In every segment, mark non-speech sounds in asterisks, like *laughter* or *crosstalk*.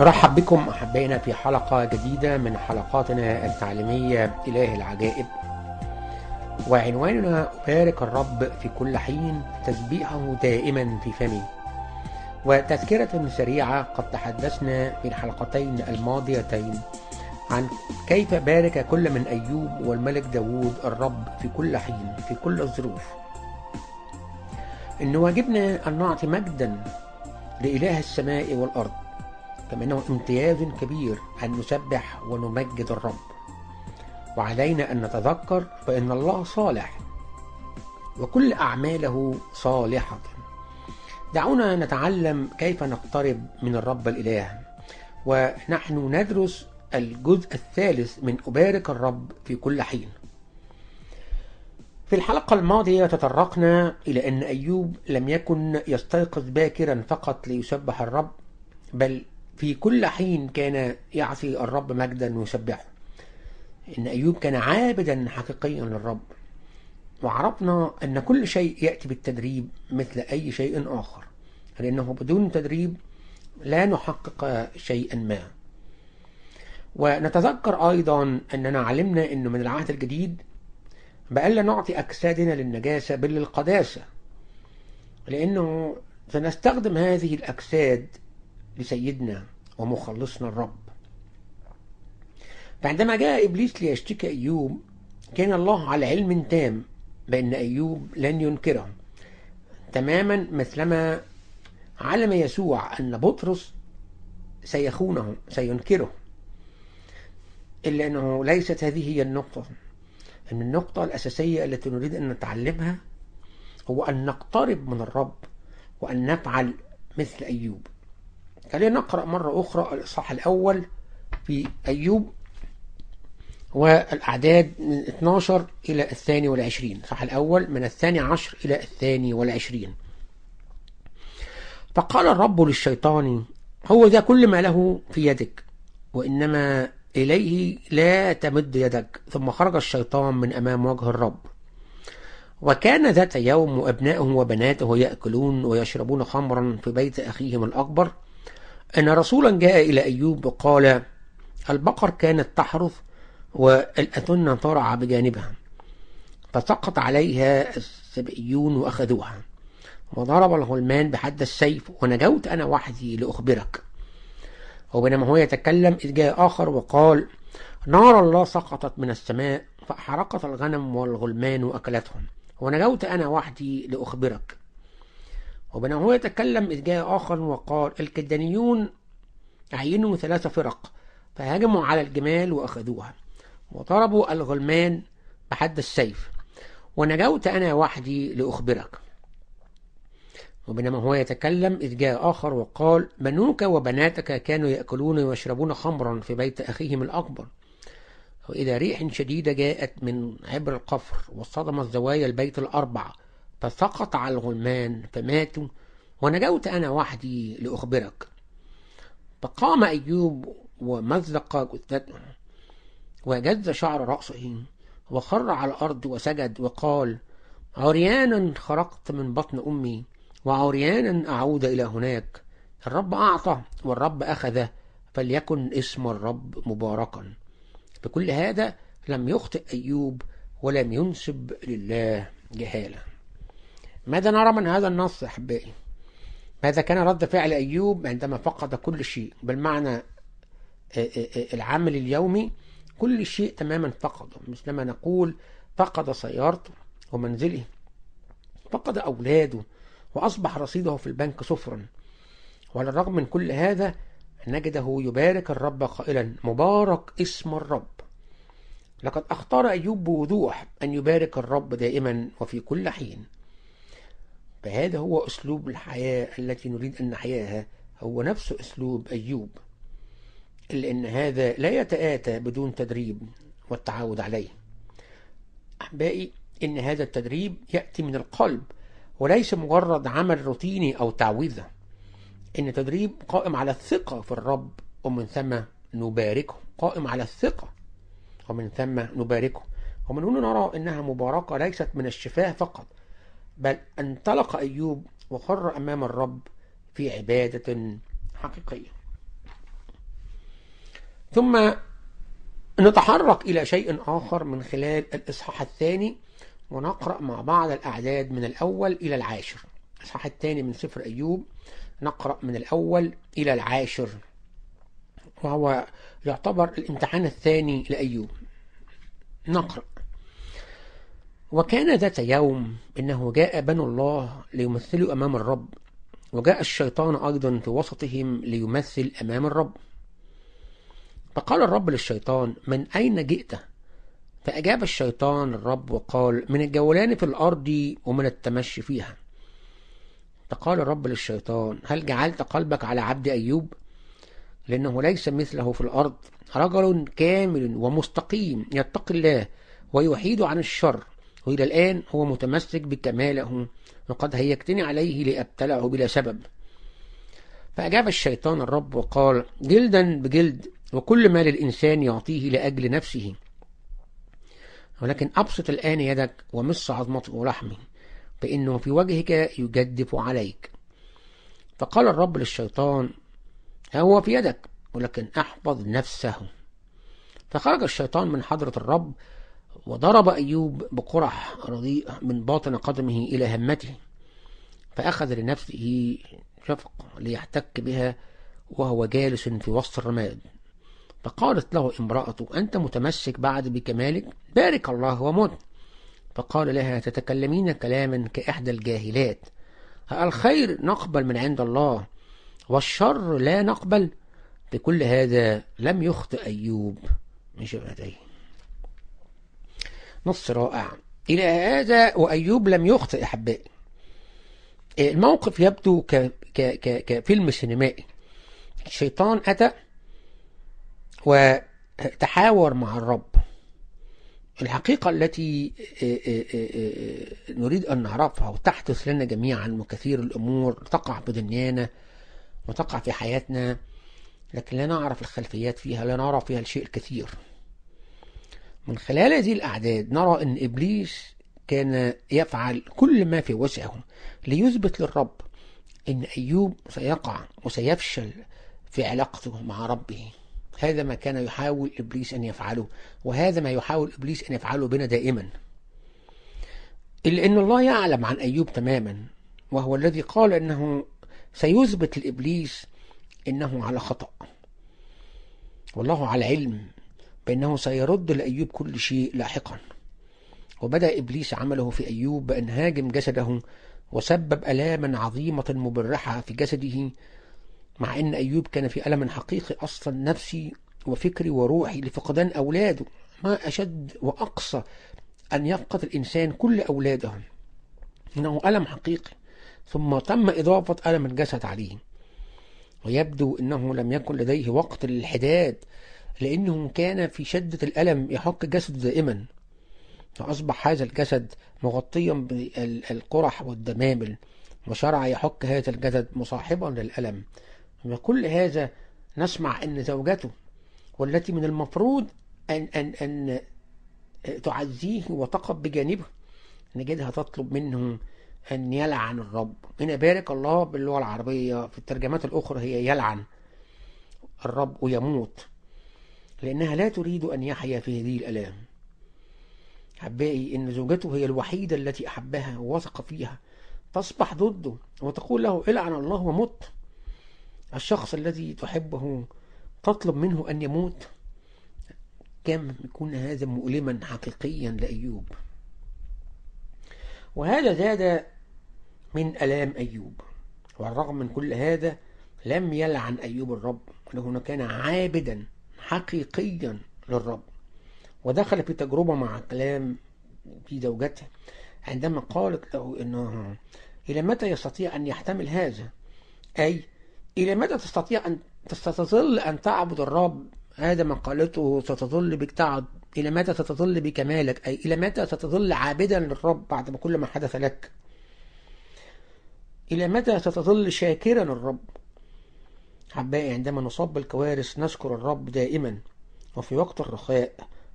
نرحب بكم أحبائنا في حلقة جديدة من حلقاتنا التعليمية إله العجائب. وعنواننا أبارك الرب في كل حين تسبيحه دائما في فمي. وتذكرة سريعة قد تحدثنا في الحلقتين الماضيتين عن كيف بارك كل من أيوب والملك داود الرب في كل حين في كل الظروف. إن واجبنا أن نعطي مجدا لإله السماء والأرض. كما أنه امتياز كبير أن نسبح ونمجد الرب. وعلينا أن نتذكر فإن الله صالح وكل أعماله صالحة. دعونا نتعلم كيف نقترب من الرب الإله. ونحن ندرس الجزء الثالث من أبارك الرب في كل حين. في الحلقة الماضية تطرقنا إلى أن أيوب لم يكن يستيقظ باكرا فقط ليسبح الرب بل في كل حين كان يعطي الرب مجدا ويسبحه إن أيوب كان عابدا حقيقيا للرب. وعرفنا أن كل شيء يأتي بالتدريب مثل أي شيء آخر. لأنه بدون تدريب لا نحقق شيئا ما. ونتذكر أيضا أننا علمنا أنه من العهد الجديد بألا نعطي أجسادنا للنجاسة بل للقداسة. لأنه سنستخدم هذه الأجساد لسيدنا ومخلصنا الرب. فعندما جاء إبليس ليشتكي أيوب كان الله على علم تام بأن أيوب لن ينكره. تماما مثلما علم يسوع أن بطرس سيخونه سينكره. إلا أنه ليست هذه هي النقطة. أن النقطة الأساسية التي نريد أن نتعلمها هو أن نقترب من الرب وأن نفعل مثل أيوب. خلينا نقرأ مرة أخرى الإصحاح الأول في أيوب والأعداد من 12 إلى الثاني والعشرين. الإصحاح الأول من الثاني عشر إلى الثاني والعشرين. فقال الرب للشيطان هو ذا كل ما له في يدك وإنما إليه لا تمد يدك. ثم خرج الشيطان من أمام وجه الرب. وكان ذات يوم وأبناؤه وبناته يأكلون ويشربون خمرا في بيت أخيهم الأكبر أن رسولا جاء إلى أيوب وقال البقر كانت تحرث والأتن ترعى بجانبها فسقط عليها السبئيون وأخذوها. وضرب الغلمان بحد السيف ونجوت أنا وحدي لأخبرك. وبينما هو يتكلم إذ جاء آخر وقال نار الله سقطت من السماء فأحرقت الغنم والغلمان وأكلتهم ونجوت أنا وحدي لأخبرك. وبينما هو يتكلم إذ جاء آخر وقال الكدانيون عينوا ثلاث فرق فهاجموا على الجمال وأخذوها وضربوا الغلمان بحد السيف ونجوت أنا وحدي لأخبرك. وبينما هو يتكلم إذ جاء آخر وقال بنوك وبناتك كانوا يأكلون ويشربون خمرا في بيت أخيهم الأكبر. وإذا ريح شديدة جاءت من عبر القفر وصدمت زوايا البيت الأربع فسقط على الغلمان فماتوا. ونجوت أنا وحدي لأخبرك. فقام أيوب ومزق جثته وجز شعر رأسه وخر على الأرض وسجد وقال عريانا خرقت من بطن أمي وعريانا أعود إلى هناك. الرب أعطى والرب أخذ فليكن اسم الرب مباركا. بكل هذا لم يخطئ أيوب ولم ينسب لله جهالة. ماذا نرى من هذا النص أحبائي؟ ماذا كان رد فعل أيوب عندما فقد كل شيء؟ بالمعنى العمل اليومي كل شيء تماما فقده. مثلما نقول فقد سيارته ومنزله. فقد أولاده وأصبح رصيده في البنك صفرا. وعلى الرغم من كل هذا نجده يبارك الرب قائلا مبارك اسم الرب. لقد اختار أيوب بوضوح أن يبارك الرب دائما وفي كل حين. فهذا هو أسلوب الحياة التي نريد أن نحياها. هو نفس أسلوب أيوب إلا أن هذا لا يتآتى بدون تدريب والتعود عليه. أحبائي إن هذا التدريب يأتي من القلب وليس مجرد عمل روتيني أو تعويذة. إن تدريب قائم على الثقة في الرب ومن ثم نباركه. قائم على الثقة ومن ثم نباركه. ومن هنا نرى أنها مباركة ليست من الشفاه فقط بل انطلق أيوب وخر أمام الرب في عبادة حقيقية. ثم نتحرك إلى شيء آخر من خلال الإصحاح الثاني ونقرأ مع بعض الأعداد من الأول إلى العاشر. الإصحاح الثاني من سفر أيوب نقرأ من الأول إلى العاشر وهو يعتبر الامتحان الثاني لأيوب. نقرأ. وكان ذات يوم إنه جاء بنو الله ليمثلوا أمام الرب وجاء الشيطان أيضا في وسطهم ليمثل أمام الرب. فقال الرب للشيطان من أين جئت؟ فأجاب الشيطان الرب وقال من الجولان في الأرض ومن التمشي فيها. فقال الرب للشيطان هل جعلت قلبك على عبد أيوب؟ لأنه ليس مثله في الأرض رجل كامل ومستقيم يتقي الله ويحيد عن الشر. وإلى الآن هو متمسك بكماله وقد هيجتني عليه لأبتلعه بلا سبب. فأجاب الشيطان الرب وقال جلدا بجلد وكل ما للإنسان يعطيه لأجل نفسه. ولكن أبسط الآن يدك ومص عظمته ولحمه فإنه في وجهك يجدف عليك. فقال الرب للشيطان هو في يدك ولكن أحفظ نفسه. فخرج الشيطان من حضرة الرب وضرب أيوب بقرح رديء من باطن قدمه إلى همته فأخذ لنفسه شفق ليحتك بها وهو جالس في وسط الرماد. فقالت له امرأته أنت متمسك بعد بكمالك؟ بارك الله ومت فقال لها تتكلمين كلاما كإحدى الجاهلات؟ الخير نقبل من عند الله والشر لا نقبل. بكل هذا لم يخطئ أيوب من شفتيه نص رائع. إلى هذا وأيوب لم يخطئ أحبائي الموقف يبدو ك... ك... ك... كفيلم سينمائي. الشيطان أتى وتحاور مع الرب. الحقيقة التي نريد أن نعرفها وتحدث لنا جميعا وكثير الأمور تقع بدنيانا وتقع في حياتنا لكن لا نعرف الخلفيات فيها لا نرى فيها الشيء الكثير. من خلال هذه الأعداد نرى أن إبليس كان يفعل كل ما في وسعه ليثبت للرب أن أيوب سيقع وسيفشل في علاقته مع ربه. هذا ما كان يحاول إبليس أن يفعله وهذا ما يحاول إبليس أن يفعله بنا دائما. إلا أن الله يعلم عن أيوب تماما وهو الذي قال أنه سيثبت لإبليس إنه على خطأ. والله على علم. بأنه سيرد لأيوب كل شيء لاحقا. وبدأ إبليس عمله في أيوب بأن هاجم جسده وسبب ألاما عظيمة مبرحة في جسده مع أن أيوب كان في ألم حقيقي أصلا نفسي وفكري وروحي لفقدان أولاده. ما أشد وأقصى أن يفقد الإنسان كل أولاده. إنه ألم حقيقي. ثم تم إضافة ألم الجسد عليه. ويبدو أنه لم يكن لديه وقت للحداد لأنه كان في شدة الألم يحك جسده دائما. فأصبح هذا الجسد مغطيا بالقرح والدمامل وشرع يحك هذا الجسد مصاحبا للألم. وكل هذا نسمع أن زوجته والتي من المفروض أن, أن, أن تعزيه وتقف بجانبه نجدها تطلب منه أن يلعن الرب. هنا بارك الله باللغة العربية في الترجمات الأخرى هي يلعن. الرب ويموت لأنها لا تريد أن يحيا في هذه الألام. أحبائي إن زوجته هي الوحيدة التي أحبها ووثق فيها. تصبح ضده وتقول له إلعن الله ومت. الشخص الذي تحبه تطلب منه أن يموت. كم يكون هذا مؤلما حقيقيا لأيوب؟ وهذا زاد من ألام أيوب. والرغم من كل هذا لم يلعن أيوب الرب. لأنه كان عابدا حقيقيا للرب. ودخل في تجربة مع كلام في زوجته عندما قالت له إنه إلى متى يستطيع أن يحتمل هذا؟ أي إلى متى تستطيع أن تستظل أن تعبد الرب؟ هذا ما قالته ستظل بك تعد إلى متى ستظل بكمالك أي إلى متى ستظل عابدا للرب بعد كل ما حدث لك؟ إلى متى ستظل شاكرا الرب حبائي عندما نصاب بالكوارث نشكر الرب دائما وفي وقت الرخاء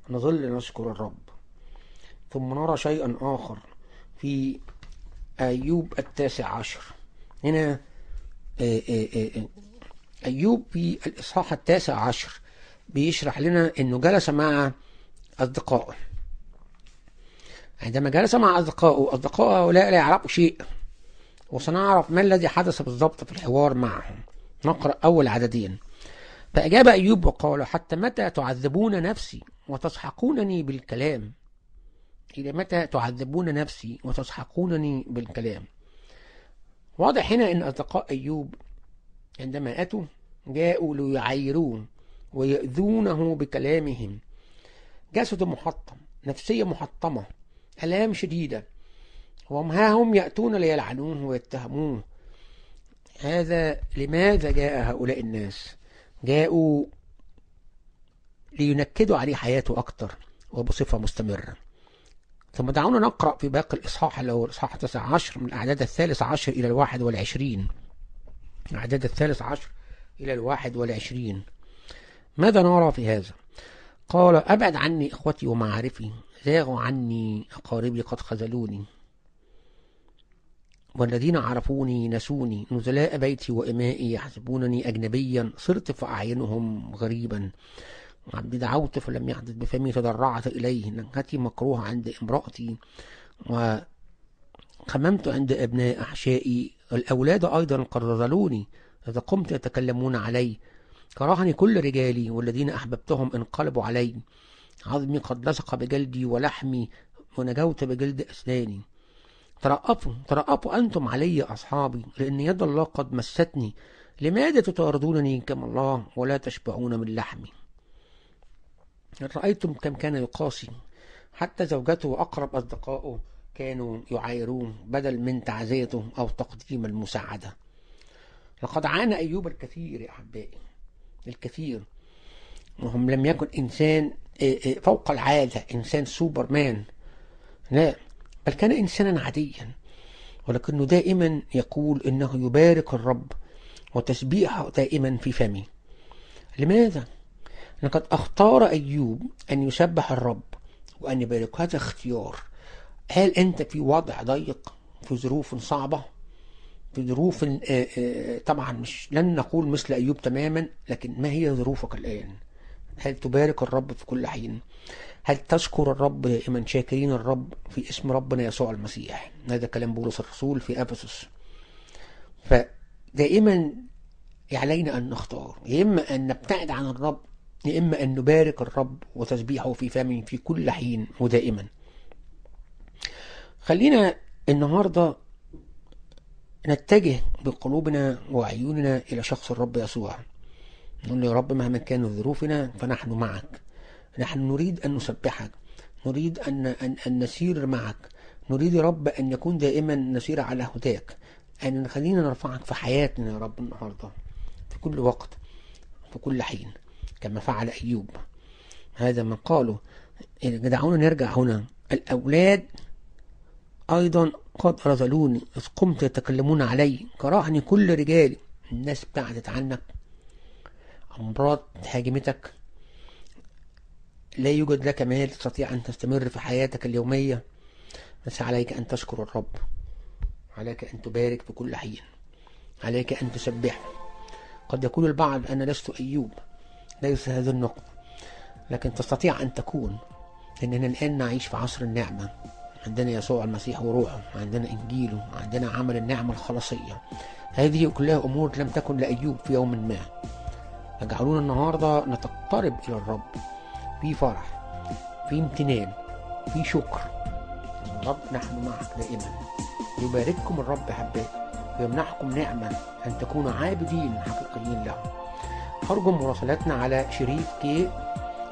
نظل نشكر الرب. ثم نرى شيئا آخر في أيوب التاسع عشر. هنا أيوب في الإصحاح التاسع عشر بيشرح لنا إنه جلس مع أصدقائه. عندما جلس مع أصدقائه اصدقائه هؤلاء لا يعرفوا شيء وسنعرف ما الذي حدث بالضبط في الحوار معهم. نقرأ أول عددين. فأجاب أيوب وقال حتى متى تعذبون نفسي وتسحقونني بالكلام؟ إلى متى تعذبون نفسي وتسحقونني بالكلام؟ واضح هنا أن أصدقاء أيوب عندما أتوا جاءوا ليعيروه ويؤذونه بكلامهم. جسد محطم نفسية محطمة ألام شديدة وهم ها هم يأتون ليلعنوه ويتهموه. هذا لماذا جاء هؤلاء الناس؟ جاءوا لينكدوا عليه حياته أكتر وبصفة مستمرة. ثم دعونا نقرأ في باقي الإصحاح اللي هو الإصحاح 19 من الأعداد الثالث عشر إلى الواحد والعشرين. الأعداد الثالث عشر إلى الواحد والعشرين. ماذا نرى في هذا؟ قال أبعد عني إخوتي ومعارفي زاغوا عني أقاربي قد خذلوني. والذين عرفوني نسوني نزلاء بيتي وإمائي يحسبونني أجنبيا صرت في أعينهم غريبا. عبدي دعوت فلم يحدث بفمي تضرعت إليه. نكهتي مكروهة عند امرأتي. وخممت عند أبناء أحشائي الأولاد أيضا قد رذلوني. إذا قمت يتكلمون علي. كرهني كل رجالي والذين أحببتهم انقلبوا علي. عظمي قد لصق بجلدي ولحمي ونجوت بجلد أسناني. ترأفوا ترأفوا أنتم علي أصحابي لأن يد الله قد مستني. لماذا تطاردونني كما الله ولا تشبعون من لحمي؟ رأيتم كم كان يقاسي. حتى زوجته وأقرب أصدقائه كانوا يعايرون بدل من تعزيته أو تقديم المساعدة. لقد عانى أيوب الكثير يا أحبائي الكثير. وهم لم يكن إنسان فوق العادة إنسان سوبرمان. لا بل كان إنسانا عاديا ولكنه دائما يقول إنه يبارك الرب وتسبيحه دائما في فمه. لماذا؟ لقد أختار أيوب أن يسبح الرب وأن يبارك. هذا اختيار. هل أنت في وضع ضيق في ظروف صعبة في ظروف طبعا مش لن نقول مثل أيوب تماما لكن ما هي ظروفك الآن؟ هل تبارك الرب في كل حين؟ هل تشكر الرب دائما شاكرين الرب في اسم ربنا يسوع المسيح؟ هذا كلام بولس الرسول في أفسس. فدائما علينا أن نختار يا إما أن نبتعد عن الرب يا إما أن نبارك الرب وتسبيحه في فمه في كل حين ودائما خلينا النهاردة نتجه بقلوبنا وعيوننا إلى شخص الرب يسوع. نقول يا رب مهما كانت ظروفنا فنحن معك. نحن نريد أن نسبحك نريد أن, أن, أن نسير معك نريد يا رب أن يكون دائما نسير على هداك. أن خلينا نرفعك في حياتنا يا رب النهاردة في كل وقت في كل حين كما فعل أيوب. هذا ما قاله دعونا نرجع هنا. الأولاد أيضا قد رذلوني إذ قمت يتكلمون علي. كرهني كل رجالي. الناس ابتعدت عنك أمراض هاجمتك لا يوجد لك مال تستطيع أن تستمر في حياتك اليومية. بس عليك أن تشكر الرب. عليك أن تبارك في كل حين. عليك أن تسبحه قد يقول البعض أنا لست أيوب. ليس هذا النقط لكن تستطيع أن تكون. لأننا الآن نعيش في عصر النعمة. عندنا يسوع المسيح وروحه. عندنا إنجيله. عندنا عمل النعمة الخلاصية. هذه كلها أمور لم تكن لأيوب في يوم ما. فجعلونا النهاردة نتقرب إلى الرب. في فرح في امتنان في شكر. الرب نحن معك دائما. يبارككم الرب حباك ويمنحكم نعمة أن تكونوا عابدين حقيقيين له. أرجو مراسلاتنا على شريف كي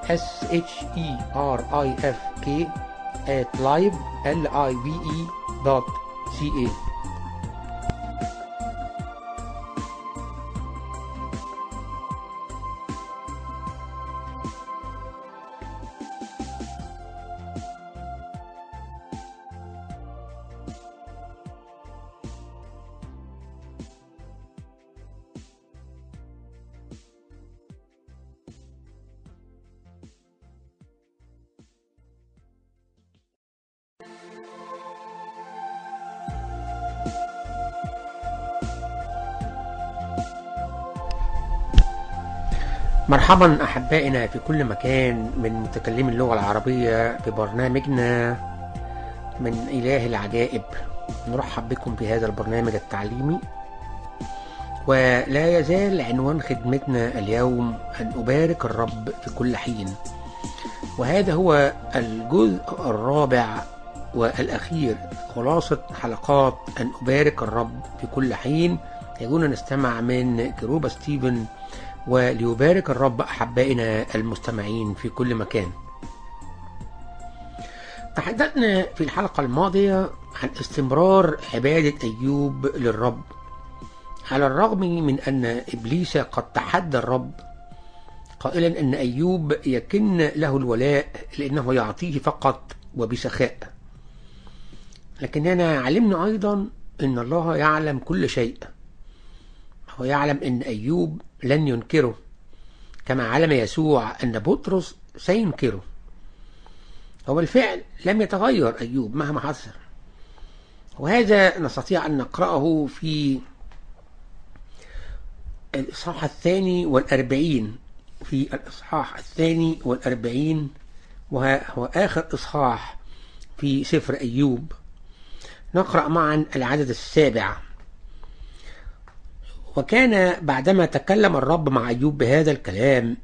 S H E R I F K at live L I V E dot C A. مرحبا أحبائنا في كل مكان من متكلمي اللغة العربية في برنامجنا من إله العجائب. نرحب بكم في هذا البرنامج التعليمي. ولا يزال عنوان خدمتنا اليوم أن أبارك الرب في كل حين. وهذا هو الجزء الرابع والأخير خلاصة حلقات أن أبارك الرب في كل حين. يجونا نستمع من كروبا ستيفن وليبارك الرب أحبائنا المستمعين في كل مكان. تحدثنا في الحلقة الماضية عن استمرار عبادة أيوب للرب على الرغم من أن إبليس قد تحدى الرب قائلا أن أيوب يكن له الولاء لأنه يعطيه فقط وبسخاء لكننا علمنا أيضا أن الله يعلم كل شيء. هو يعلم أن أيوب لن ينكره كما علم يسوع أن بطرس سينكره. هو بالفعل لم يتغير أيوب مهما حصل. وهذا نستطيع أن نقرأه في الإصحاح الثاني والأربعين في الإصحاح الثاني والأربعين وهو آخر إصحاح في سفر أيوب. نقرأ معا العدد السابع. وكان بعدما تكلم الرب مع أيوب بهذا الكلام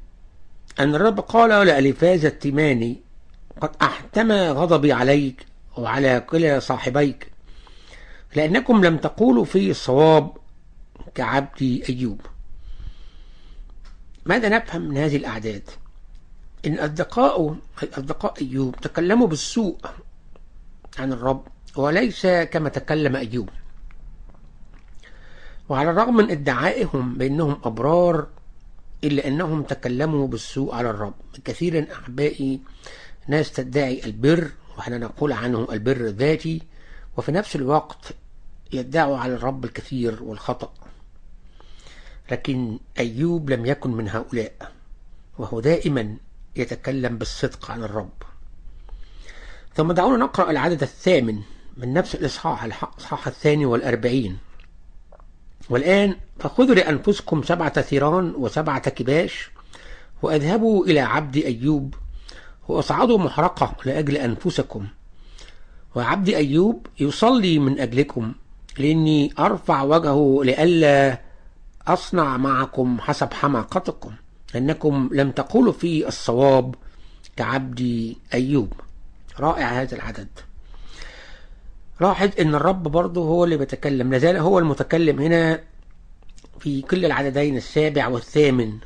أن الرب قال لأليفاز التيماني قد أحتمى غضبي عليك وعلى كلا صاحبيك لأنكم لم تقولوا في الصواب كعبدي أيوب. ماذا نفهم من هذه الأعداد؟ إن أصدقاؤه أي أصدقاء أيوب تكلموا بالسوء عن الرب وليس كما تكلم أيوب. وعلى الرغم من ادعائهم بأنهم أبرار إلا أنهم تكلموا بالسوء على الرب. كثيرا أحبائي ناس تدعي البر وإحنا نقول عنه البر الذاتي وفي نفس الوقت يدعوا على الرب الكثير والخطأ. لكن أيوب لم يكن من هؤلاء وهو دائما يتكلم بالصدق عن الرب. ثم دعونا نقرأ العدد الثامن من نفس الإصحاح الإصحاح الثاني والأربعين. والآن فخذوا لأنفسكم سبعة ثيران وسبعة كباش وأذهبوا إلى عبد أيوب وأصعدوا محرقة لأجل أنفسكم. وعبد أيوب يصلي من أجلكم لأني أرفع وجهه لئلا أصنع معكم حسب حماقتكم أنكم لم تقولوا في الصواب كعبد أيوب. رائع هذا العدد. لاحظ إن الرب برضه هو اللي بيتكلم. لازال هو المتكلم هنا في كل العددين السابع والثامن.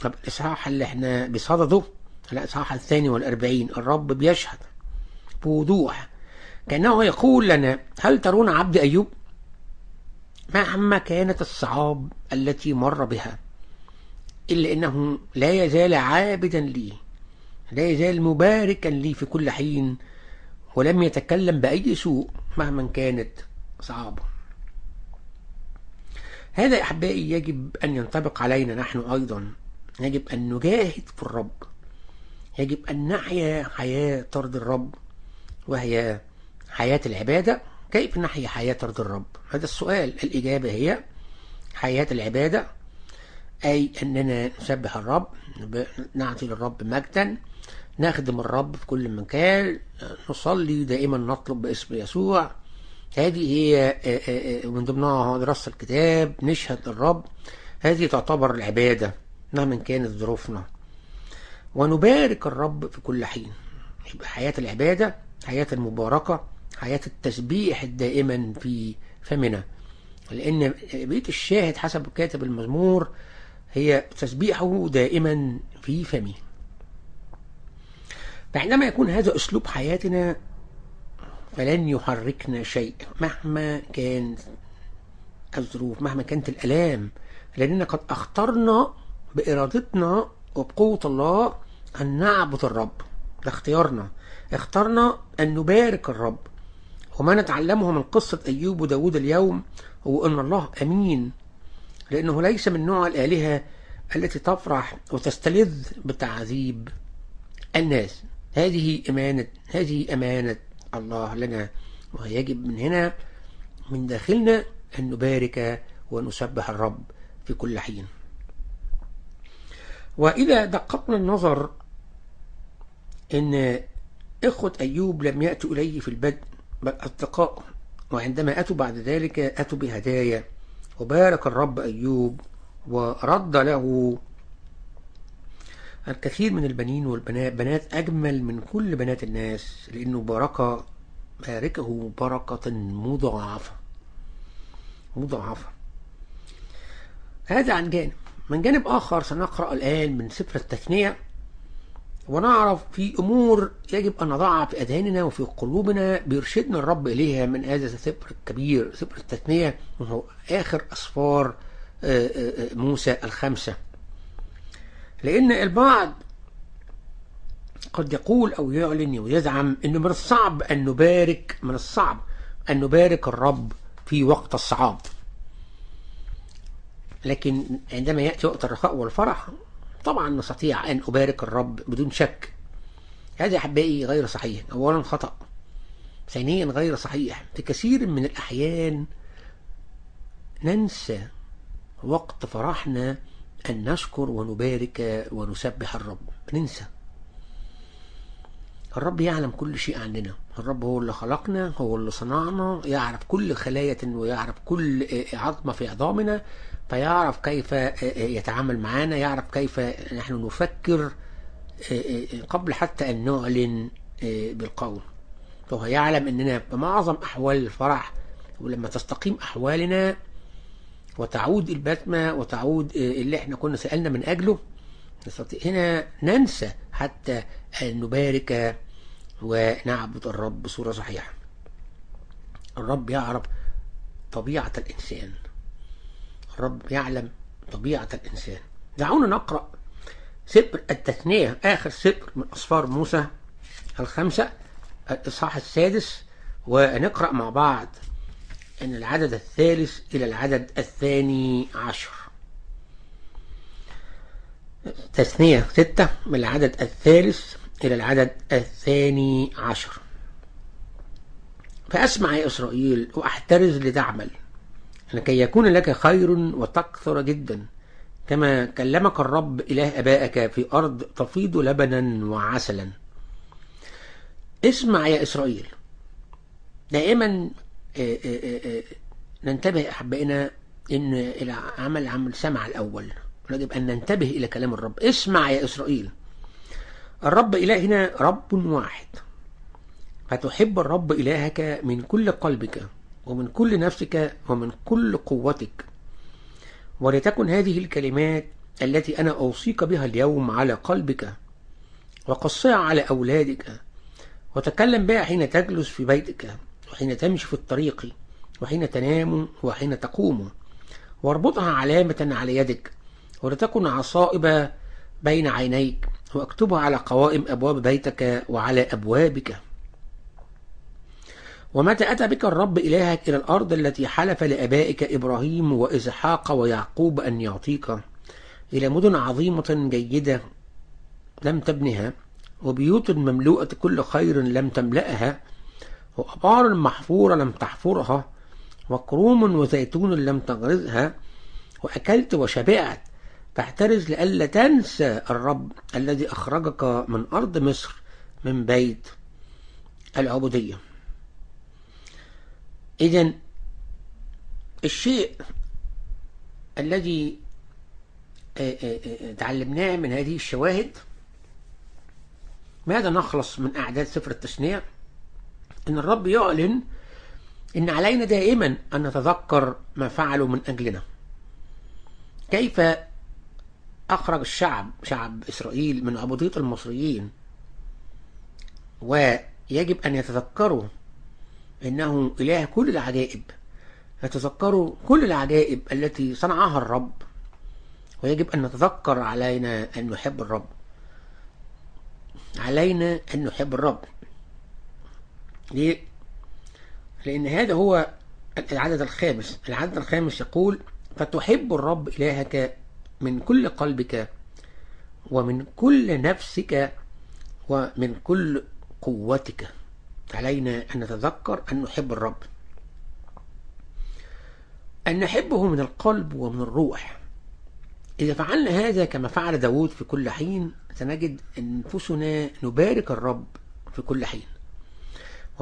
طب الإصحاح اللي إحنا بصدده الإصحاح الثاني والأربعين الرب بيشهد بوضوح كأنه يقول لنا هل ترون عبد أيوب؟ مهما كانت الصعاب التي مر بها إلا إنه لا يزال عابدا لي لا يزال مباركا لي في كل حين ولم يتكلم بأي سوء مهما كانت صعابة هذا يا أحبائي يجب أن ينطبق علينا نحن أيضا. يجب أن نجاهد في الرب. يجب أن نحيا حياة ترضي الرب وهي حياة العبادة. كيف نحيا حياة ترضي الرب؟ هذا السؤال. الإجابة هي حياة العبادة أي أننا نسبح الرب نعطي للرب مجدا نخدم الرب في كل مكان نصلي دائما نطلب باسم يسوع. هذه هي من ضمنها دراسة الكتاب نشهد للرب هذه تعتبر العبادة مهما كانت ظروفنا. ونبارك الرب في كل حين. يبقى حياة العبادة حياة المباركة حياة التسبيح دائما في فمنا. لأن بيت الشاهد حسب كاتب المزمور هي تسبيحه دائما في فمه فعندما يكون هذا أسلوب حياتنا فلن يحركنا شيء. مهما كانت الظروف مهما كانت الألام لأننا قد اخترنا بإرادتنا وبقوة الله أن نعبد الرب. ده اختيارنا. اخترنا أن نبارك الرب. وما نتعلمه من قصة أيوب وداود اليوم هو أن الله أمين. لأنه ليس من نوع الآلهة التي تفرح وتستلذ بتعذيب الناس. هذه أمانة هذه أمانة الله لنا ويجب من هنا من داخلنا أن نبارك ونسبح الرب في كل حين. وإذا دققنا النظر إن إخوة أيوب لم يأتوا إليه في البدء بل أصدقاء وعندما أتوا بعد ذلك أتوا بهدايا وبارك الرب أيوب ورد له الكثير من البنين والبنات بنات أجمل من كل بنات الناس لأنه بارك باركه بركة مضاعفة مضاعفة. هذا عن جانب. من جانب آخر سنقرأ الآن من سفر التثنية ونعرف في أمور يجب أن نضعها في أذهاننا وفي قلوبنا بيرشدنا الرب إليها من هذا السفر الكبير سفر التثنية وهو آخر أسفار موسى الخمسة لأن البعض قد يقول أو يعلن ويزعم أنه من الصعب أن نبارك من الصعب أن نبارك الرب في وقت الصعاب. لكن عندما يأتي وقت الرخاء والفرح طبعا نستطيع أن أبارك الرب بدون شك. هذا أحبائي غير صحيح أولا خطأ. ثانيا غير صحيح في كثير من الأحيان ننسى وقت فرحنا أن نشكر ونبارك ونسبح الرب. ننسى. الرب يعلم كل شيء عننا. الرب هو اللي خلقنا هو اللي صنعنا يعرف كل خلايا ويعرف كل عظمة في عظامنا فيعرف كيف يتعامل معنا يعرف كيف نحن نفكر قبل حتى أن نعلن بالقول. فهو يعلم أننا بمعظم أحوال الفرح ولما تستقيم أحوالنا وتعود البسمة وتعود اللي إحنا كنا سألنا من أجله. نستطيع هنا ننسى حتى أن نبارك ونعبد الرب بصورة صحيحة. الرب يعرف طبيعة الإنسان. الرب يعلم طبيعة الإنسان. دعونا نقرأ سفر التثنية آخر سفر من أصفار موسى الخمسة الإصحاح السادس ونقرأ مع بعض من العدد الثالث إلى العدد الثاني عشر. تثنية ستة من العدد الثالث إلى العدد الثاني عشر. فأسمع يا إسرائيل وأحترز لتعمل لكي يكون لك خير وتكثر جدا كما كلمك الرب إله أبائك في أرض تفيض لبنا وعسلا. اسمع يا إسرائيل دائما ننتبه أحبائنا إن إلى عمل عمل سمع الأول. يجب أن ننتبه إلى كلام الرب. اسمع يا إسرائيل. الرب إلهنا رب واحد. فتحب الرب إلهك من كل قلبك ومن كل نفسك ومن كل قوتك. ولتكن هذه الكلمات التي أنا أوصيك بها اليوم على قلبك وقصها على أولادك. وتكلم بها حين تجلس في بيتك. وحين تمشي في الطريق وحين تنام وحين تقوم. واربطها علامة على يدك ولتكن عصائب بين عينيك واكتبها على قوائم أبواب بيتك وعلى أبوابك. ومتى أتى بك الرب إلهك إلى الأرض التي حلف لأبائك إبراهيم وإسحاق ويعقوب أن يعطيك؟ إلى مدن عظيمة جيدة لم تبنها وبيوت مملوءة كل خير لم تملأها وأبار محفورة لم تحفرها وكروم وزيتون لم تغرزها وأكلت وشبعت. فاحترز لئلا تنسى الرب الذي أخرجك من أرض مصر من بيت العبودية. إذا الشيء الذي تعلمناه من هذه الشواهد ماذا نخلص من أعداد سفر التثنية إن الرب يعلن إن علينا دائما أن نتذكر ما فعلوا من أجلنا. كيف أخرج الشعب شعب إسرائيل من عبودية المصريين؟ ويجب أن يتذكروا إنه إله كل العجائب. يتذكروا كل العجائب التي صنعها الرب. ويجب أن نتذكر علينا أن نحب الرب. علينا أن نحب الرب. ليه؟ لأن هذا هو العدد الخامس. العدد الخامس يقول فتحب الرب إلهك من كل قلبك ومن كل نفسك ومن كل قوتك. علينا أن نتذكر أن نحب الرب. أن نحبه من القلب ومن الروح. إذا فعلنا هذا كما فعل داود في كل حين سنجد أنفسنا نبارك الرب في كل حين.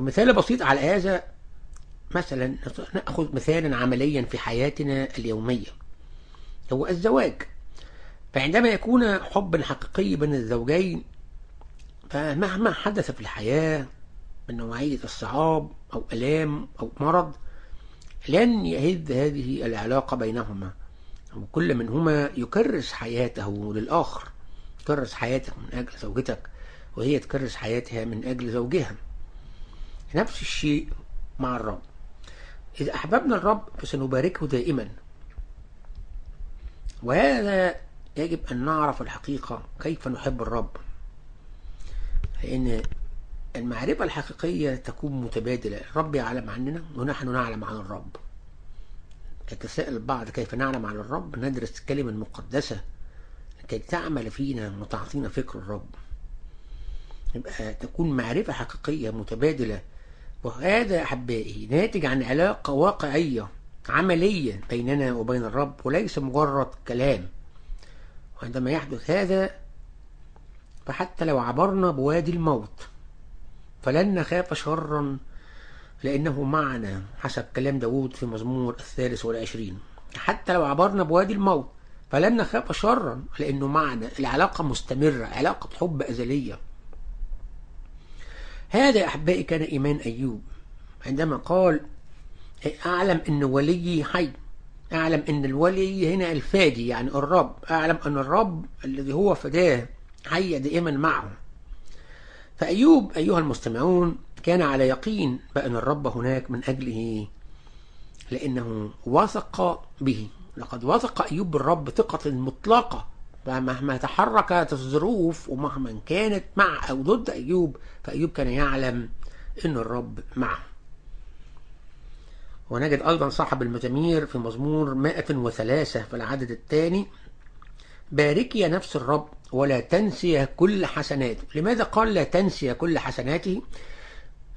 ومثال بسيط على هذا مثلا نأخذ مثالا عمليا في حياتنا اليومية. هو الزواج. فعندما يكون حب حقيقي بين الزوجين فمهما حدث في الحياة من نوعية الصعاب أو ألام أو مرض لن يهد هذه العلاقة بينهما. وكل منهما يكرس حياته للآخر. تكرس حياتك من أجل زوجتك وهي تكرس حياتها من أجل زوجها. نفس الشيء مع الرب. إذا أحببنا الرب فسنباركه دائما. وهذا يجب أن نعرف الحقيقة كيف نحب الرب. لأن المعرفة الحقيقية تكون متبادلة. الرب يعلم عننا ونحن نعلم عن الرب. يتساءل البعض كيف نعلم عن الرب؟ ندرس الكلمة المقدسة لكي تعمل فينا وتعطينا فكر الرب. يبقى تكون معرفة حقيقية متبادلة وهذا أحبائي ناتج عن علاقة واقعية عملية بيننا وبين الرب وليس مجرد كلام. وعندما يحدث هذا فحتى لو عبرنا بوادي الموت فلن نخاف شرا لأنه معنا حسب كلام داود في مزمور الثالث والعشرين. حتى لو عبرنا بوادي الموت فلن نخاف شرا لأنه معنا. العلاقة مستمرة علاقة حب أزلية. هذا أحبائي كان إيمان أيوب. عندما قال أعلم أن وليي حي أعلم أن الولي هنا الفادي يعني الرب أعلم أن الرب الذي هو فداه حي دائما معه. فأيوب أيها المستمعون كان على يقين بأن الرب هناك من أجله لأنه وثق به. لقد وثق أيوب بالرب ثقة مطلقة. فمهما تحركت الظروف ومهما كانت مع أو ضد أيوب فأيوب كان يعلم أن الرب معه. ونجد أيضا صاحب المزامير في مزمور 103 في العدد الثاني باركي نفس الرب ولا تنسي كل حسناته. لماذا قال لا تنسي كل حسناته؟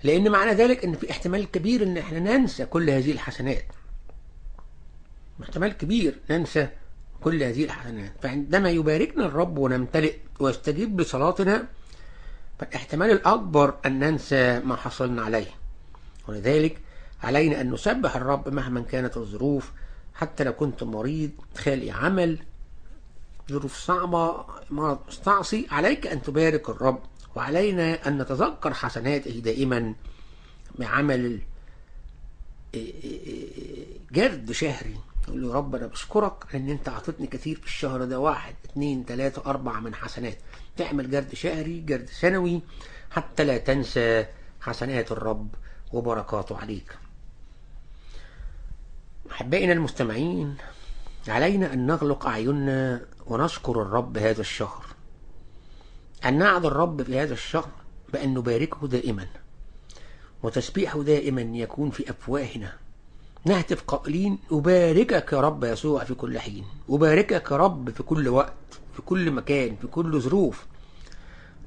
لأن معنى ذلك أن في احتمال كبير أن إحنا ننسى كل هذه الحسنات. احتمال كبير ننسى كل هذه الحسنات فعندما يباركنا الرب ونمتلئ ويستجيب لصلاتنا فالاحتمال الأكبر أن ننسى ما حصلنا عليه. ولذلك علينا أن نسبح الرب مهما كانت الظروف حتى لو كنت مريض خالي عمل ظروف صعبة مرض مستعصي عليك أن تبارك الرب. وعلينا أن نتذكر حسناته دائما بعمل جرد شهري. يقول له رب أنا بشكرك لأن أنت أعطتني كثير في الشهر ده. واحد اثنين ثلاثة أربعة من حسنات. تعمل جرد شهري جرد سنوي. حتى لا تنسى حسنات الرب وبركاته عليك. أحبائنا المستمعين علينا أن نغلق أعيننا ونشكر الرب هذا الشهر. أن نعد الرب في هذا الشهر بأن نباركه دائما. وتسبيحه دائما يكون في أفواهنا. نهتف قائلين أباركك يا رب يسوع في كل حين. أباركك يا رب في كل وقت في كل مكان في كل ظروف.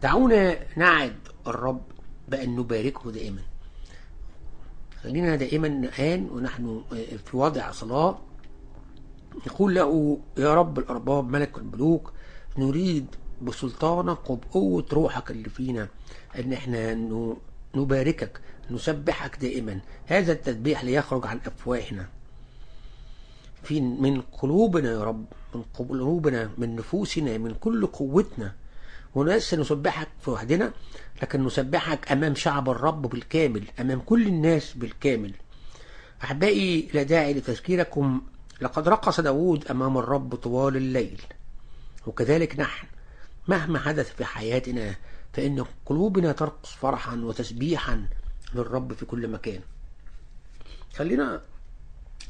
دعونا نعد الرب بأن نباركه دائما. خلينا دائما الآن ونحن في وضع صلاة. يقول له يا رب الأرباب ملك الملوك نريد بسلطانك وبقوة روحك اللي فينا أن إحنا نباركك. نسبحك دائما. هذا التسبيح ليخرج عن أفواهنا. في من قلوبنا يا رب من قلوبنا من نفوسنا من كل قوتنا. وناس نسبحك في وحدنا لكن نسبحك أمام شعب الرب بالكامل أمام كل الناس بالكامل. أحبائي لا داعي لتذكيركم لقد رقص داود أمام الرب طوال الليل. وكذلك نحن. مهما حدث في حياتنا فإن قلوبنا ترقص فرحا وتسبيحا. للرب في كل مكان. خلينا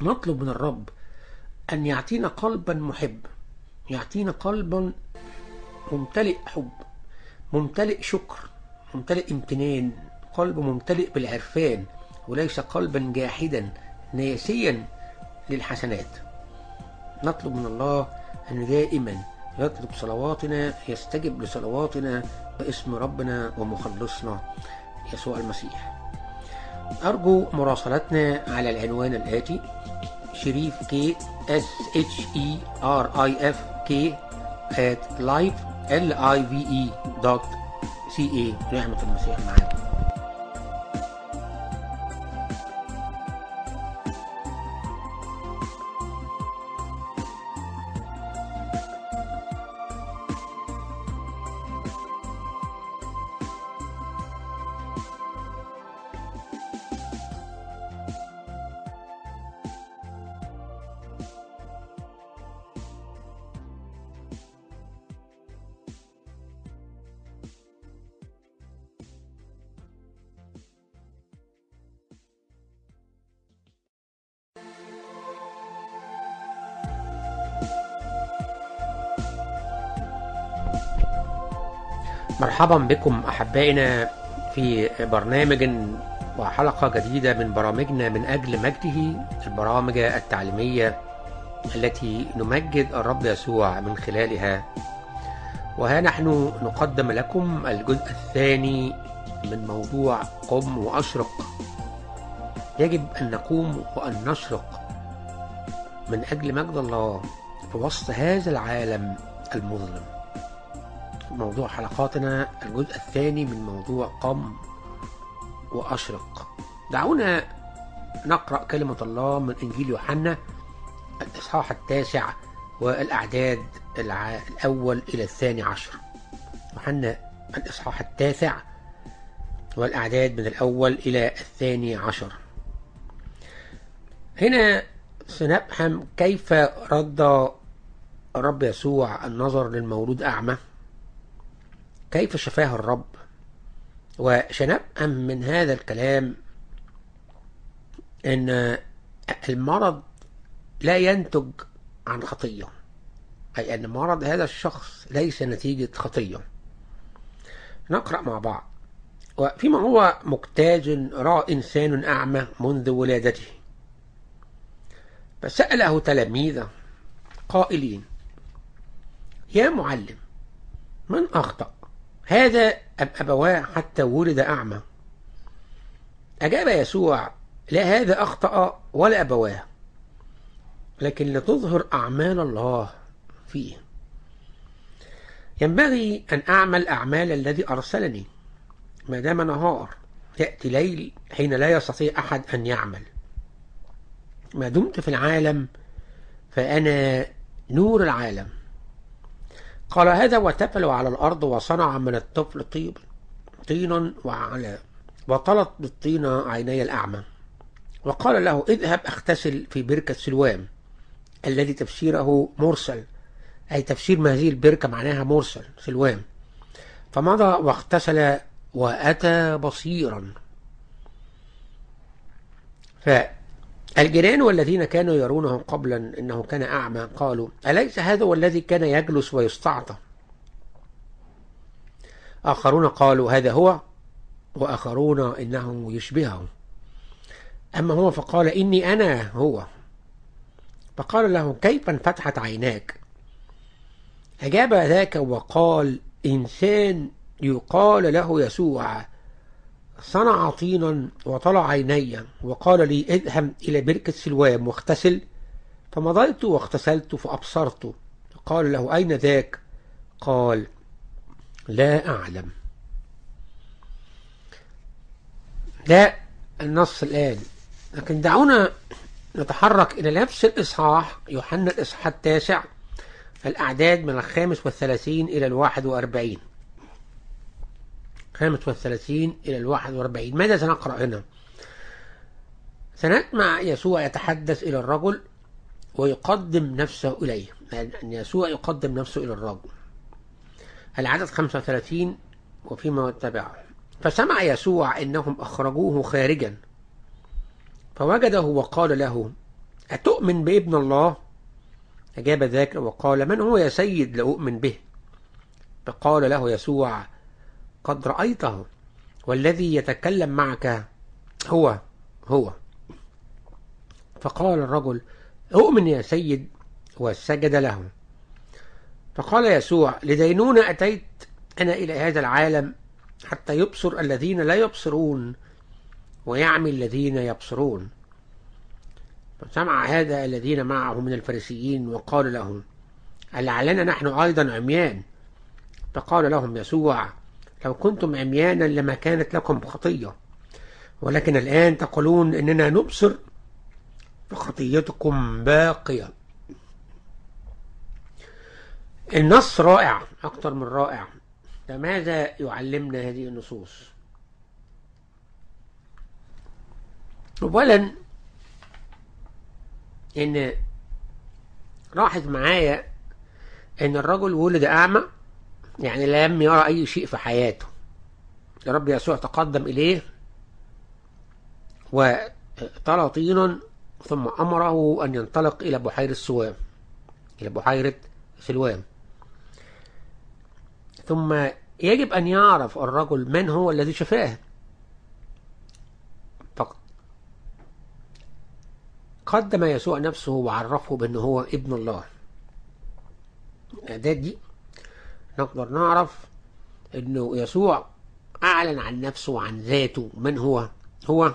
نطلب من الرب أن يعطينا قلبا محب يعطينا قلبا ممتلئ حب ممتلئ شكر ممتلئ امتنان قلب ممتلئ بالعرفان وليس قلبا جاحدا ناسيا للحسنات. نطلب من الله أن دائما يطلب صلواتنا يستجب لصلواتنا باسم ربنا ومخلصنا يسوع المسيح. أرجو مراسلتنا على العنوان الآتي شريف K S H E R I F K at live l i v e dot c a. نعمة المسيح معاكم مرحبا بكم أحبائنا في برنامج وحلقة جديدة من برامجنا من أجل مجده البرامج التعليمية التي نمجد الرب يسوع من خلالها. وها نحن نقدم لكم الجزء الثاني من موضوع قم وأشرق. يجب أن نقوم وأن نشرق من أجل مجد الله في وسط هذا العالم المظلم. موضوع حلقاتنا الجزء الثاني من موضوع قم وأشرق. دعونا نقرأ كلمة الله من إنجيل يوحنا الإصحاح التاسع والأعداد. الأول إلى الثاني عشر. يوحنا الإصحاح التاسع والأعداد من الأول إلى الثاني عشر. هنا سنفهم كيف رد الرب يسوع النظر للمولود أعمى. كيف شفاه الرب؟ وسنفهم من هذا الكلام إن المرض لا ينتج عن خطية أي أن مرض هذا الشخص ليس نتيجة خطية. نقرأ مع بعض. وفيما هو مجتاز رأى إنسان أعمى منذ ولادته. فسأله تلاميذه قائلين يا معلم من أخطأ؟ هذا أبواه حتى ولد أعمى. أجاب يسوع لا هذا أخطأ ولا أبواه لكن لتظهر أعمال الله فيه. ينبغي أن أعمل أعمال الذي أرسلني ما دام نهار يأتي ليل حين لا يستطيع أحد أن يعمل. ما دمت في العالم فأنا نور العالم. قال هذا وتفلوا على الأرض وصنع من الطفل طيب طينا وعلى وطلت بالطين عيني الأعمى. وقال له اذهب اغتسل في بركة سلوام الذي تفسيره مرسل. أي تفسير ما هذه البركة معناها مرسل سلوام. فمضى واغتسل وأتى بصيرا. فالجيران والذين كانوا يرونه قبلا إنه كان أعمى قالوا أليس هذا هو الذي كان يجلس ويستعطى؟ آخرون قالوا هذا هو وآخرون انه يشبهه أما هو فقال إني أنا هو. فقال له كيف انفتحت عيناك؟ أجاب ذاك وقال إنسان يقال له يسوع. صنع طينا وطلع عيني وقال لي اذهب إلى بركة سلوام واغتسل. فمضيت واغتسلت فأبصرت. قال له أين ذاك؟ قال لا أعلم. لا النص الآن. لكن دعونا نتحرك إلى نفس الإصحاح يوحنا الإصحاح التاسع الأعداد من الخامس والثلاثين إلى الواحد وأربعين. خامس والثلاثين إلى الواحد واربعين ماذا سنقرأ هنا؟ سنسمع يسوع يتحدث إلى الرجل ويقدم نفسه إليه. أن يسوع يقدم نفسه إلى الرجل. العدد 35 وفيما تبعه فسمع يسوع إنهم أخرجوه خارجا. فوجده وقال له أتؤمن بابن الله؟ أجاب ذاك وقال من هو يا سيد لأؤمن به؟ فقال له يسوع قد رأيته والذي يتكلم معك هو هو. فقال الرجل أؤمن يا سيد وسجد له. فقال يسوع لدينون أتيت أنا إلى هذا العالم حتى يبصر الذين لا يبصرون ويعمي الذين يبصرون. فسمع هذا الذين معه من الفريسيين وقال لهم لعلنا نحن أيضا عميان؟ فقال لهم يسوع لو كنتم عميانا لما كانت لكم خطية. ولكن الآن تقولون إننا نبصر فخطيتكم باقية. النص رائع أكثر من رائع. فماذا يعلمنا هذه النصوص؟ أولا إن لاحظ معايا إن الرجل ولد أعمى يعني لم يرى أي شيء في حياته. رب يسوع تقدم إليه وطلى طينا ثم أمره أن ينطلق إلى بحيرة سوام إلى بحيرة سلوام. ثم يجب أن يعرف الرجل من هو الذي شفاه. قدم يسوع نفسه وعرفه بأنه هو ابن الله. الإعداد دي نقدر نعرف أنه يسوع أعلن عن نفسه وعن ذاته من هو؟ هو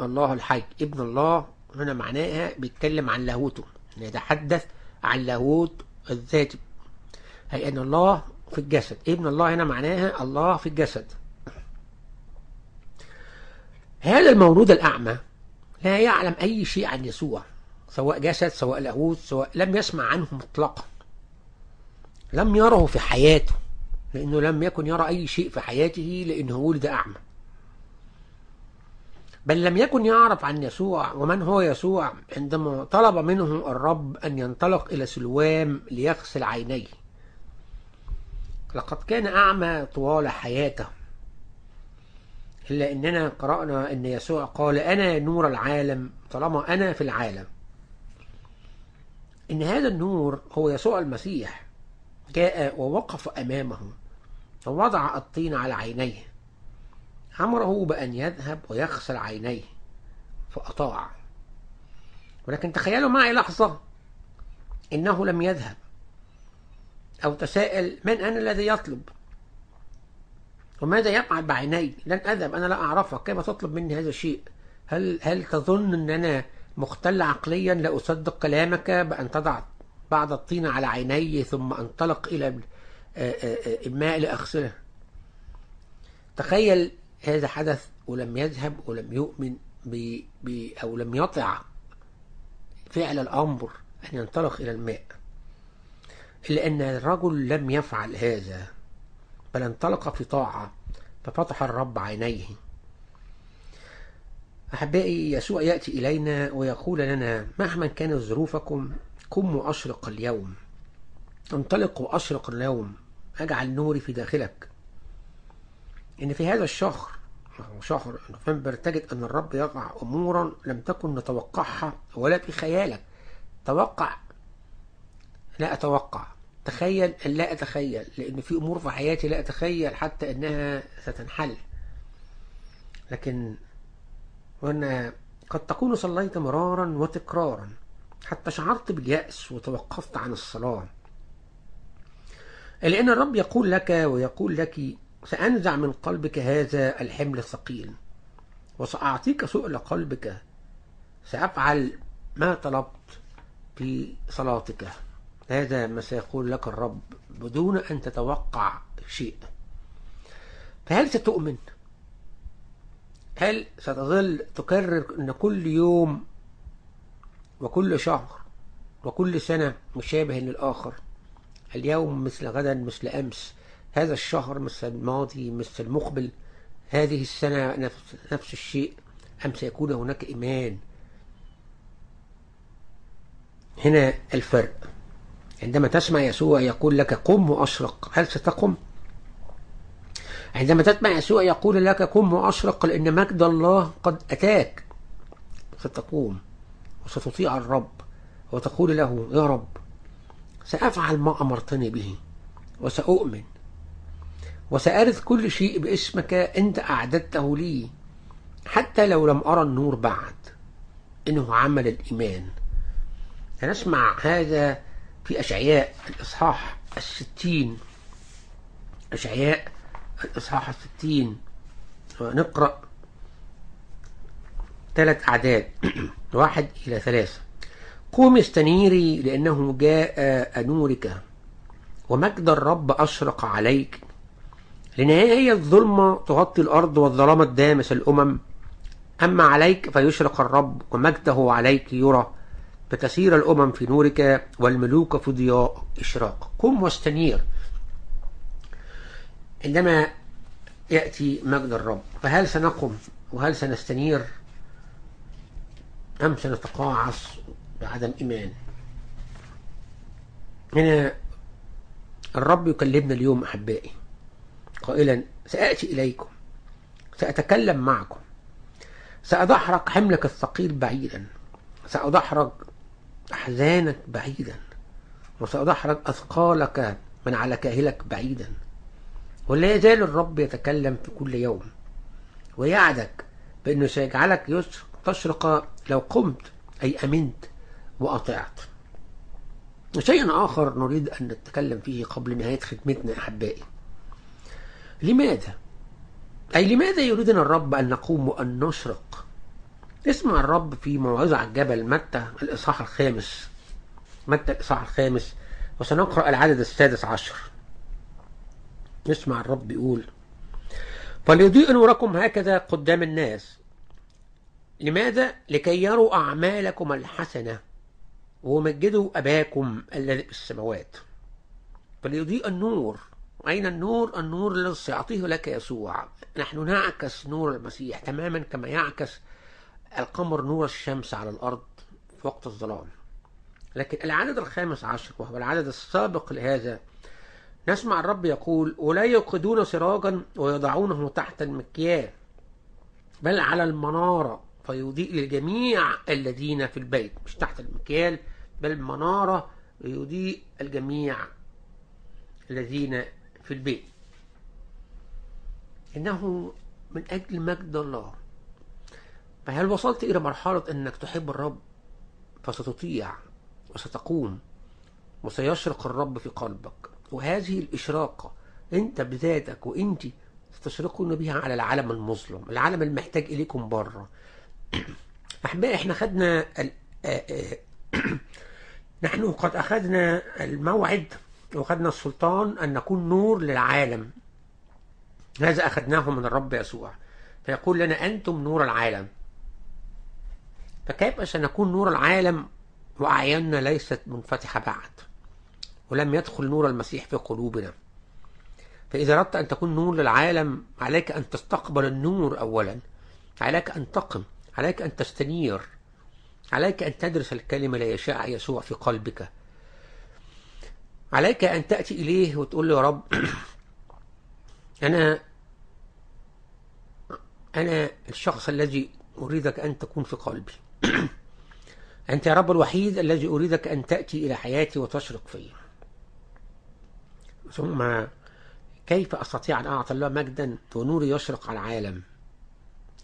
الله الحي ابن الله. هنا معناها بيتكلم عن لاهوته يتحدث عن لاهوت الذات أي أن الله في الجسد ابن الله هنا معناها الله في الجسد. هذا المولود الأعمى لا يعلم أي شيء عن يسوع سواء جسد سواء لاهوت سواء لم يسمع عنه مطلقا. لم يره في حياته لأنه لم يكن يرى أي شيء في حياته لأنه ولد أعمى. بل لم يكن يعرف عن يسوع ومن هو يسوع عندما طلب منه الرب أن ينطلق إلى سلوام ليغسل عينيه. لقد كان أعمى طوال حياته. إلا أننا قرأنا أن يسوع قال أنا نور العالم طالما أنا في العالم. إن هذا النور هو يسوع المسيح. جاء ووقف أمامه ووضع الطين على عينيه. أمره بأن يذهب ويغسل عينيه فأطاع. ولكن تخيلوا معي لحظة إنه لم يذهب أو تساءل من أنا الذي يطلب؟ وماذا يفعل بعيني؟ لن أذهب أنا لا أعرفك كيف تطلب مني هذا الشيء؟ هل, هل تظن أن أنا مختل عقليا؟ لا أصدق كلامك بأن تضع بعض الطين على عيني ثم أنطلق إلى الماء لأغسله تخيل هذا حدث ولم يذهب ولم يؤمن ب... ب... أو لم يطع فعل الأمر أن ينطلق إلى الماء. إلا أن الرجل لم يفعل هذا بل انطلق في طاعة ففتح الرب عينيه. أحبائي يسوع يأتي إلينا ويقول لنا مهما كانت ظروفكم قم وأشرق اليوم. انطلق وأشرق اليوم. أجعل نوري في داخلك. إن في هذا الشهر شهر نوفمبر تجد أن الرب يضع أمورا لم تكن نتوقعها ولا في خيالك. توقع. لا أتوقع. تخيل أن لا أتخيل. لأن في أمور في حياتي لا أتخيل حتى أنها ستنحل. لكن وأن قد تكون صليت مرارا وتكرارا. حتى شعرت باليأس وتوقفت عن الصلاة. لأن الرب يقول لك ويقول لك سأنزع من قلبك هذا الحمل الثقيل وسأعطيك سؤل قلبك. سأفعل ما طلبت في صلاتك. هذا ما سيقول لك الرب بدون أن تتوقع شيء. فهل ستؤمن؟ هل ستظل تكرر أن كل يوم وكل شهر وكل سنة مشابه للآخر. اليوم مثل غدا مثل أمس. هذا الشهر مثل الماضي مثل المقبل. هذه السنة نفس, نفس الشيء. أم سيكون هناك إيمان؟ هنا الفرق. عندما تسمع يسوع يقول لك قم وأشرق هل ستقم؟ عندما تسمع يسوع يقول لك قم وأشرق لأن مجد الله قد أتاك ستقوم. وستطيع الرب وتقول له يا رب سأفعل ما أمرتني به وسأؤمن وسأرث كل شيء باسمك أنت أعددته لي حتى لو لم أرى النور بعد. إنه عمل الإيمان. سنسمع هذا في أشعياء الإصحاح الستين. أشعياء الإصحاح الستين. نقرأ ثلاث أعداد. *clears throat* واحد إلى ثلاثة قوم استنيري لأنه جاء نورك ومجد الرب أشرق عليك. لنهاية الظلمة تغطي الأرض والظلام الدامس الأمم. أما عليك فيشرق الرب ومجده عليك يرى. فتسير الأمم في نورك والملوك في ضياء إشراق. قم واستنير. عندما يأتي مجد الرب. فهل سنقم وهل سنستنير؟ أم سنتقاعس بعدم إيمان هنا الرب يكلمنا اليوم أحبائي. قائلا سآتي إليكم. سأتكلم معكم. سأدحرج حملك الثقيل بعيدا. سأدحرج أحزانك بعيدا. وسأدحرج أثقالك من على كاهلك بعيدا. ولا يزال الرب يتكلم في كل يوم. ويعدك بأنه سيجعلك تشرق لو قمت أي أمنت وأطعت. وشيء آخر نريد أن نتكلم فيه قبل نهاية خدمتنا أحبائي. لماذا؟ أي لماذا يريدنا الرب أن نقوم وأن نشرق؟ اسمع الرب في موعظة على الجبل متى الإصحاح الخامس. متى الإصحاح الخامس؟ وسنقرأ العدد السادس عشر. نسمع الرب يقول فليضيء نوركم هكذا قدام الناس لماذا؟ لكي يروا أعمالكم الحسنة ومجدوا أباكم الذي في السماوات فليضيء النور أين النور؟ النور الذي سيعطيه لك يسوع نحن نعكس نور المسيح تماما كما يعكس القمر نور الشمس على الأرض في وقت الظلام لكن العدد الخامس عشر وهو العدد السابق لهذا نسمع الرب يقول ولا يوقدون سراجا ويضعونه تحت المكيال بل على المنارة فيضيء للجميع الذين في البيت مش تحت المكيال بل المنارة يضيء الجميع الذين في البيت. إنه من أجل مجد الله. فهل وصلت إلى مرحلة أنك تحب الرب فستطيع وستقوم وسيشرق الرب في قلبك؟ وهذه الإشراقة أنت بذاتك وأنت ستشرقون بها على العالم المظلم العالم المحتاج إليكم بره. أحبائي إحنا خدنا ال... *clears throat* نحن قد أخذنا الموعد وأخذنا السلطان أن نكون نور للعالم. هذا أخذناه من الرب يسوع؟ فيقول لنا أنتم نور العالم. فكيف سنكون نور العالم وأعيننا ليست منفتحة بعد ولم يدخل نور المسيح في قلوبنا؟ فإذا أردت أن تكون نور للعالم عليك أن تستقبل النور أولا عليك أن تقم. عليك أن تستنير. عليك أن تدرس الكلمة ليشاء يسوع في قلبك. عليك أن تأتي إليه وتقول له يا رب *clears throat* أنا أنا الشخص الذي أريدك أن تكون في قلبي. *clears throat* أنت يا رب الوحيد الذي أريدك أن تأتي إلى حياتي وتشرق في. ثم كيف أستطيع أن أعطي الله مجدا ونوري يشرق على العالم؟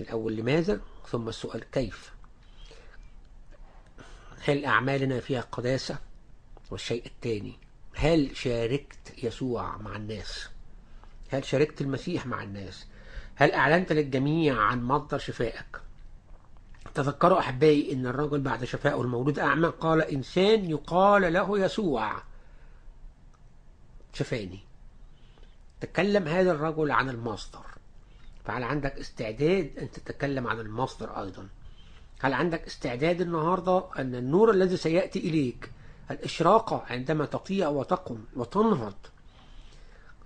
الأول لماذا؟ ثم السؤال كيف؟ هل أعمالنا فيها قداسة؟ والشيء الثاني هل شاركت يسوع مع الناس؟ هل شاركت المسيح مع الناس؟ هل أعلنت للجميع عن مصدر شفائك؟ تذكروا أحبائي أن الرجل بعد شفائه المولود أعمى قال إنسان يقال له يسوع. شفاني. تكلم هذا الرجل عن المصدر. فهل عندك استعداد أن تتكلم عن المصدر أيضا؟ هل عندك استعداد النهاردة أن النور الذي سيأتي إليك الإشراقة عندما تطيع وتقم وتنهض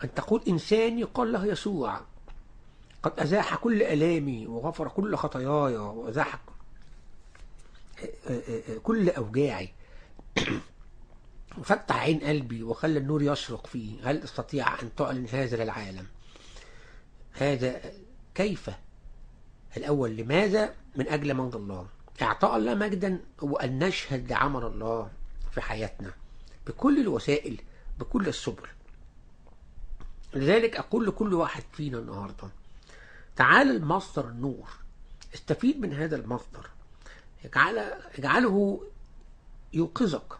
أن تقول إنسان يقال له يسوع قد أزاح كل ألامي وغفر كل خطاياي وأزاح كل أوجاعي وفتح عين قلبي وخلى النور يشرق فيه هل أستطيع أن تعلن هذا للعالم؟ هذا كيف؟ الأول لماذا من أجل مجد الله؟ إعطاء الله مجدا هو أن نشهد لعمل الله في حياتنا بكل الوسائل بكل السبل. لذلك أقول لكل واحد فينا النهاردة تعال المصدر النور استفيد من هذا المصدر. اجعل اجعله يوقظك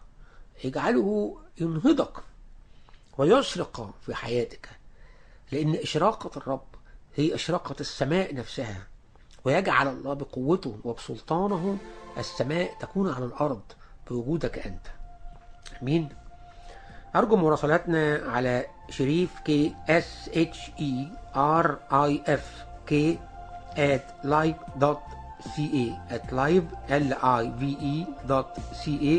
اجعله ينهضك ويشرق في حياتك لأن إشراقة الرب هي إشراقة السماء نفسها ويجعل الله بقوته وبسلطانه السماء تكون على الأرض بوجودك أنت. أمين. أرجو مراسلاتنا على شريف K S H E R I F K at live.ca at live l i v e dot ca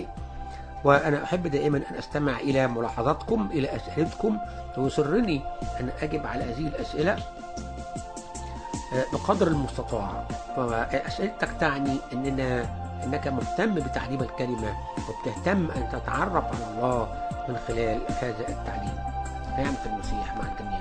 وأنا أحب دائما أن أستمع إلى ملاحظاتكم إلى أسئلتكم ويسرني أن أجب على هذه الأسئلة. بقدر المستطاع. فأسئلتك تعني أننا أنك مهتم بتعليم الكلمة وبتهتم أن تتعرف على الله من خلال هذا التعليم. نعمة المسيح مع الجميع